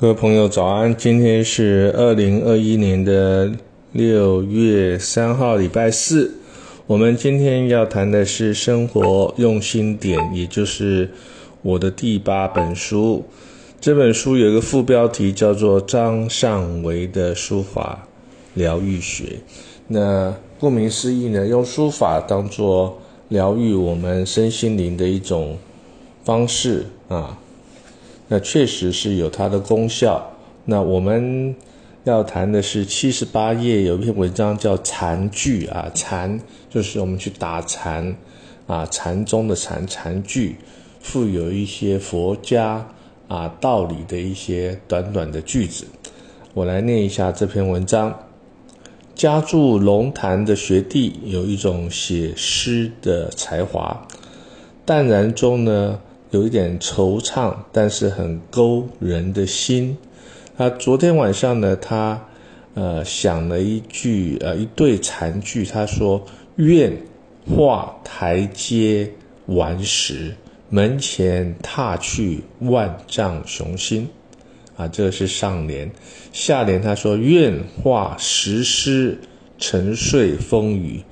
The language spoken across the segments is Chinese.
各位朋友早安，今天是二零二一年的六月三号，礼拜四。我们今天要谈的是生活用心点，也就是我的第八本书。这本书有一个副标题叫做张尚维的书法疗愈学。那顾名思义呢，用书法当做疗愈我们身心灵的一种方式啊。那确实是有它的功效。那我们要谈的是七十八页有一篇文章叫禅句啊，禅就是我们去打禅啊，禅宗的禅禅句，富有一些佛家啊道理的一些短短的句子。我来念一下这篇文章。家住龙潭的学弟有一种写诗的才华，淡然中呢。有一点惆怅，但是很勾人的心。他昨天晚上呢，他呃想了一句呃一对残句，他说：“愿化台阶顽石，门前踏去万丈雄心。”啊，这个是上联。下联他说：“愿化石狮，沉睡风雨，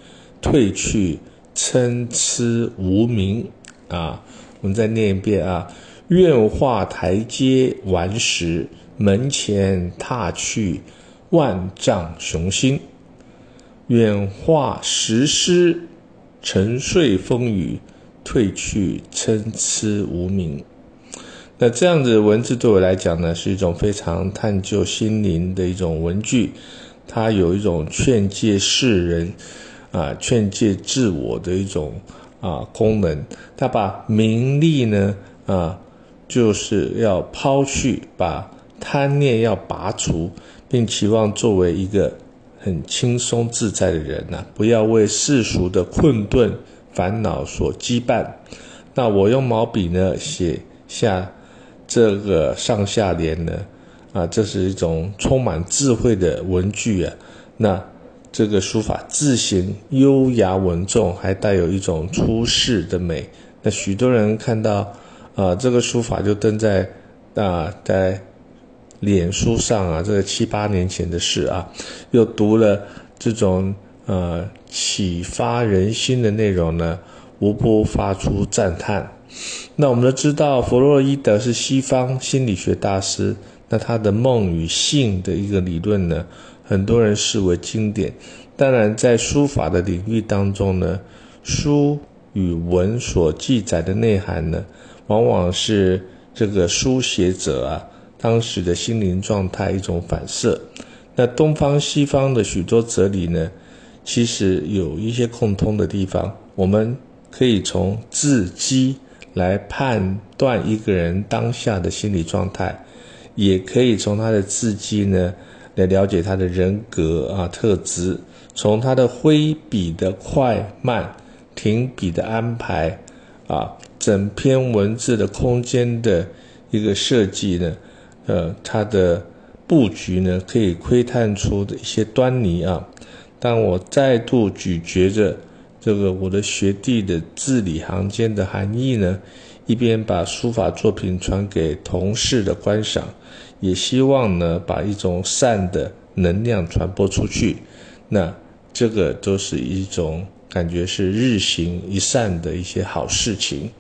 退去参差无名。”啊。我们再念一遍啊！愿化台阶顽石，门前踏去万丈雄心。愿化石狮，沉睡风雨，退去参差无名。那这样子文字对我来讲呢，是一种非常探究心灵的一种文句，它有一种劝诫世人啊，劝诫自我的一种。啊，功能，他把名利呢，啊，就是要抛去，把贪念要拔除，并期望作为一个很轻松自在的人呐，不要为世俗的困顿烦恼所羁绊。那我用毛笔呢写下这个上下联呢，啊，这是一种充满智慧的文句啊，那。这个书法字形优雅稳重，还带有一种出世的美。那许多人看到，啊，这个书法就登在啊，在脸书上啊，这个七八年前的事啊，又读了这种呃启发人心的内容呢，无不发出赞叹。那我们都知道，弗洛伊德是西方心理学大师，那他的梦与性的一个理论呢？很多人视为经典，当然在书法的领域当中呢，书与文所记载的内涵呢，往往是这个书写者啊当时的心灵状态一种反射。那东方西方的许多哲理呢，其实有一些共通的地方，我们可以从字迹来判断一个人当下的心理状态，也可以从他的字迹呢。来了解他的人格啊特质，从他的挥笔的快慢、停笔的安排啊，整篇文字的空间的一个设计呢，呃，他的布局呢，可以窥探出的一些端倪啊。当我再度咀嚼着这个我的学弟的字里行间的含义呢，一边把书法作品传给同事的观赏。也希望呢，把一种善的能量传播出去，那这个都是一种感觉是日行一善的一些好事情。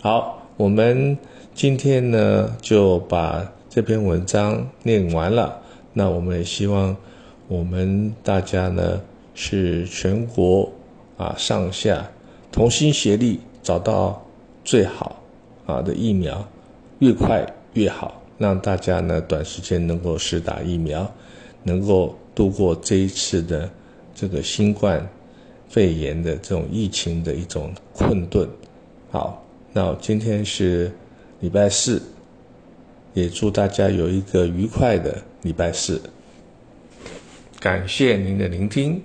好，我们今天呢就把这篇文章念完了。那我们也希望我们大家呢是全国啊上下同心协力，找到最好啊的疫苗，越快越好。让大家呢短时间能够施打疫苗，能够度过这一次的这个新冠肺炎的这种疫情的一种困顿。好，那今天是礼拜四，也祝大家有一个愉快的礼拜四。感谢您的聆听。